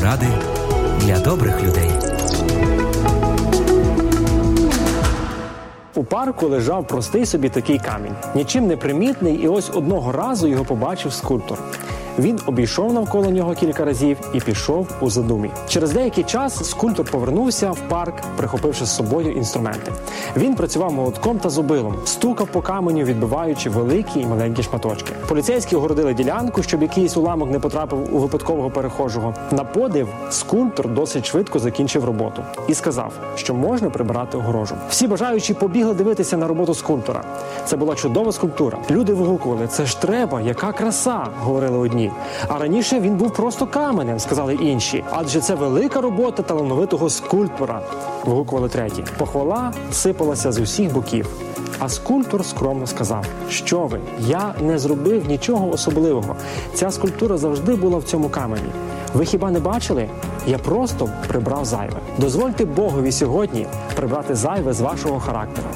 поради для добрих людей. У парку лежав простий собі такий камінь, нічим не примітний, і ось одного разу його побачив скульптор. Він обійшов навколо нього кілька разів і пішов у задумі. Через деякий час скульптор повернувся в парк, прихопивши з собою інструменти. Він працював молотком та зубилом, стукав по каменю, відбиваючи великі і маленькі шматочки. Поліцейські огородили ділянку, щоб якийсь уламок не потрапив у випадкового перехожого. На подив скульптор досить швидко закінчив роботу і сказав, що можна прибирати огорожу. Всі бажаючі побігли дивитися на роботу скульптора. Це була чудова скульптура. Люди вигукували: це ж треба, яка краса, говорили одні. А раніше він був просто каменем, сказали інші. Адже це велика робота талановитого скульптора. Вигукували треті. Похвала сипалася з усіх боків. А скульптор скромно сказав: Що ви? Я не зробив нічого особливого. Ця скульптура завжди була в цьому камені. Ви хіба не бачили? Я просто прибрав зайве. Дозвольте Богові сьогодні прибрати зайве з вашого характеру.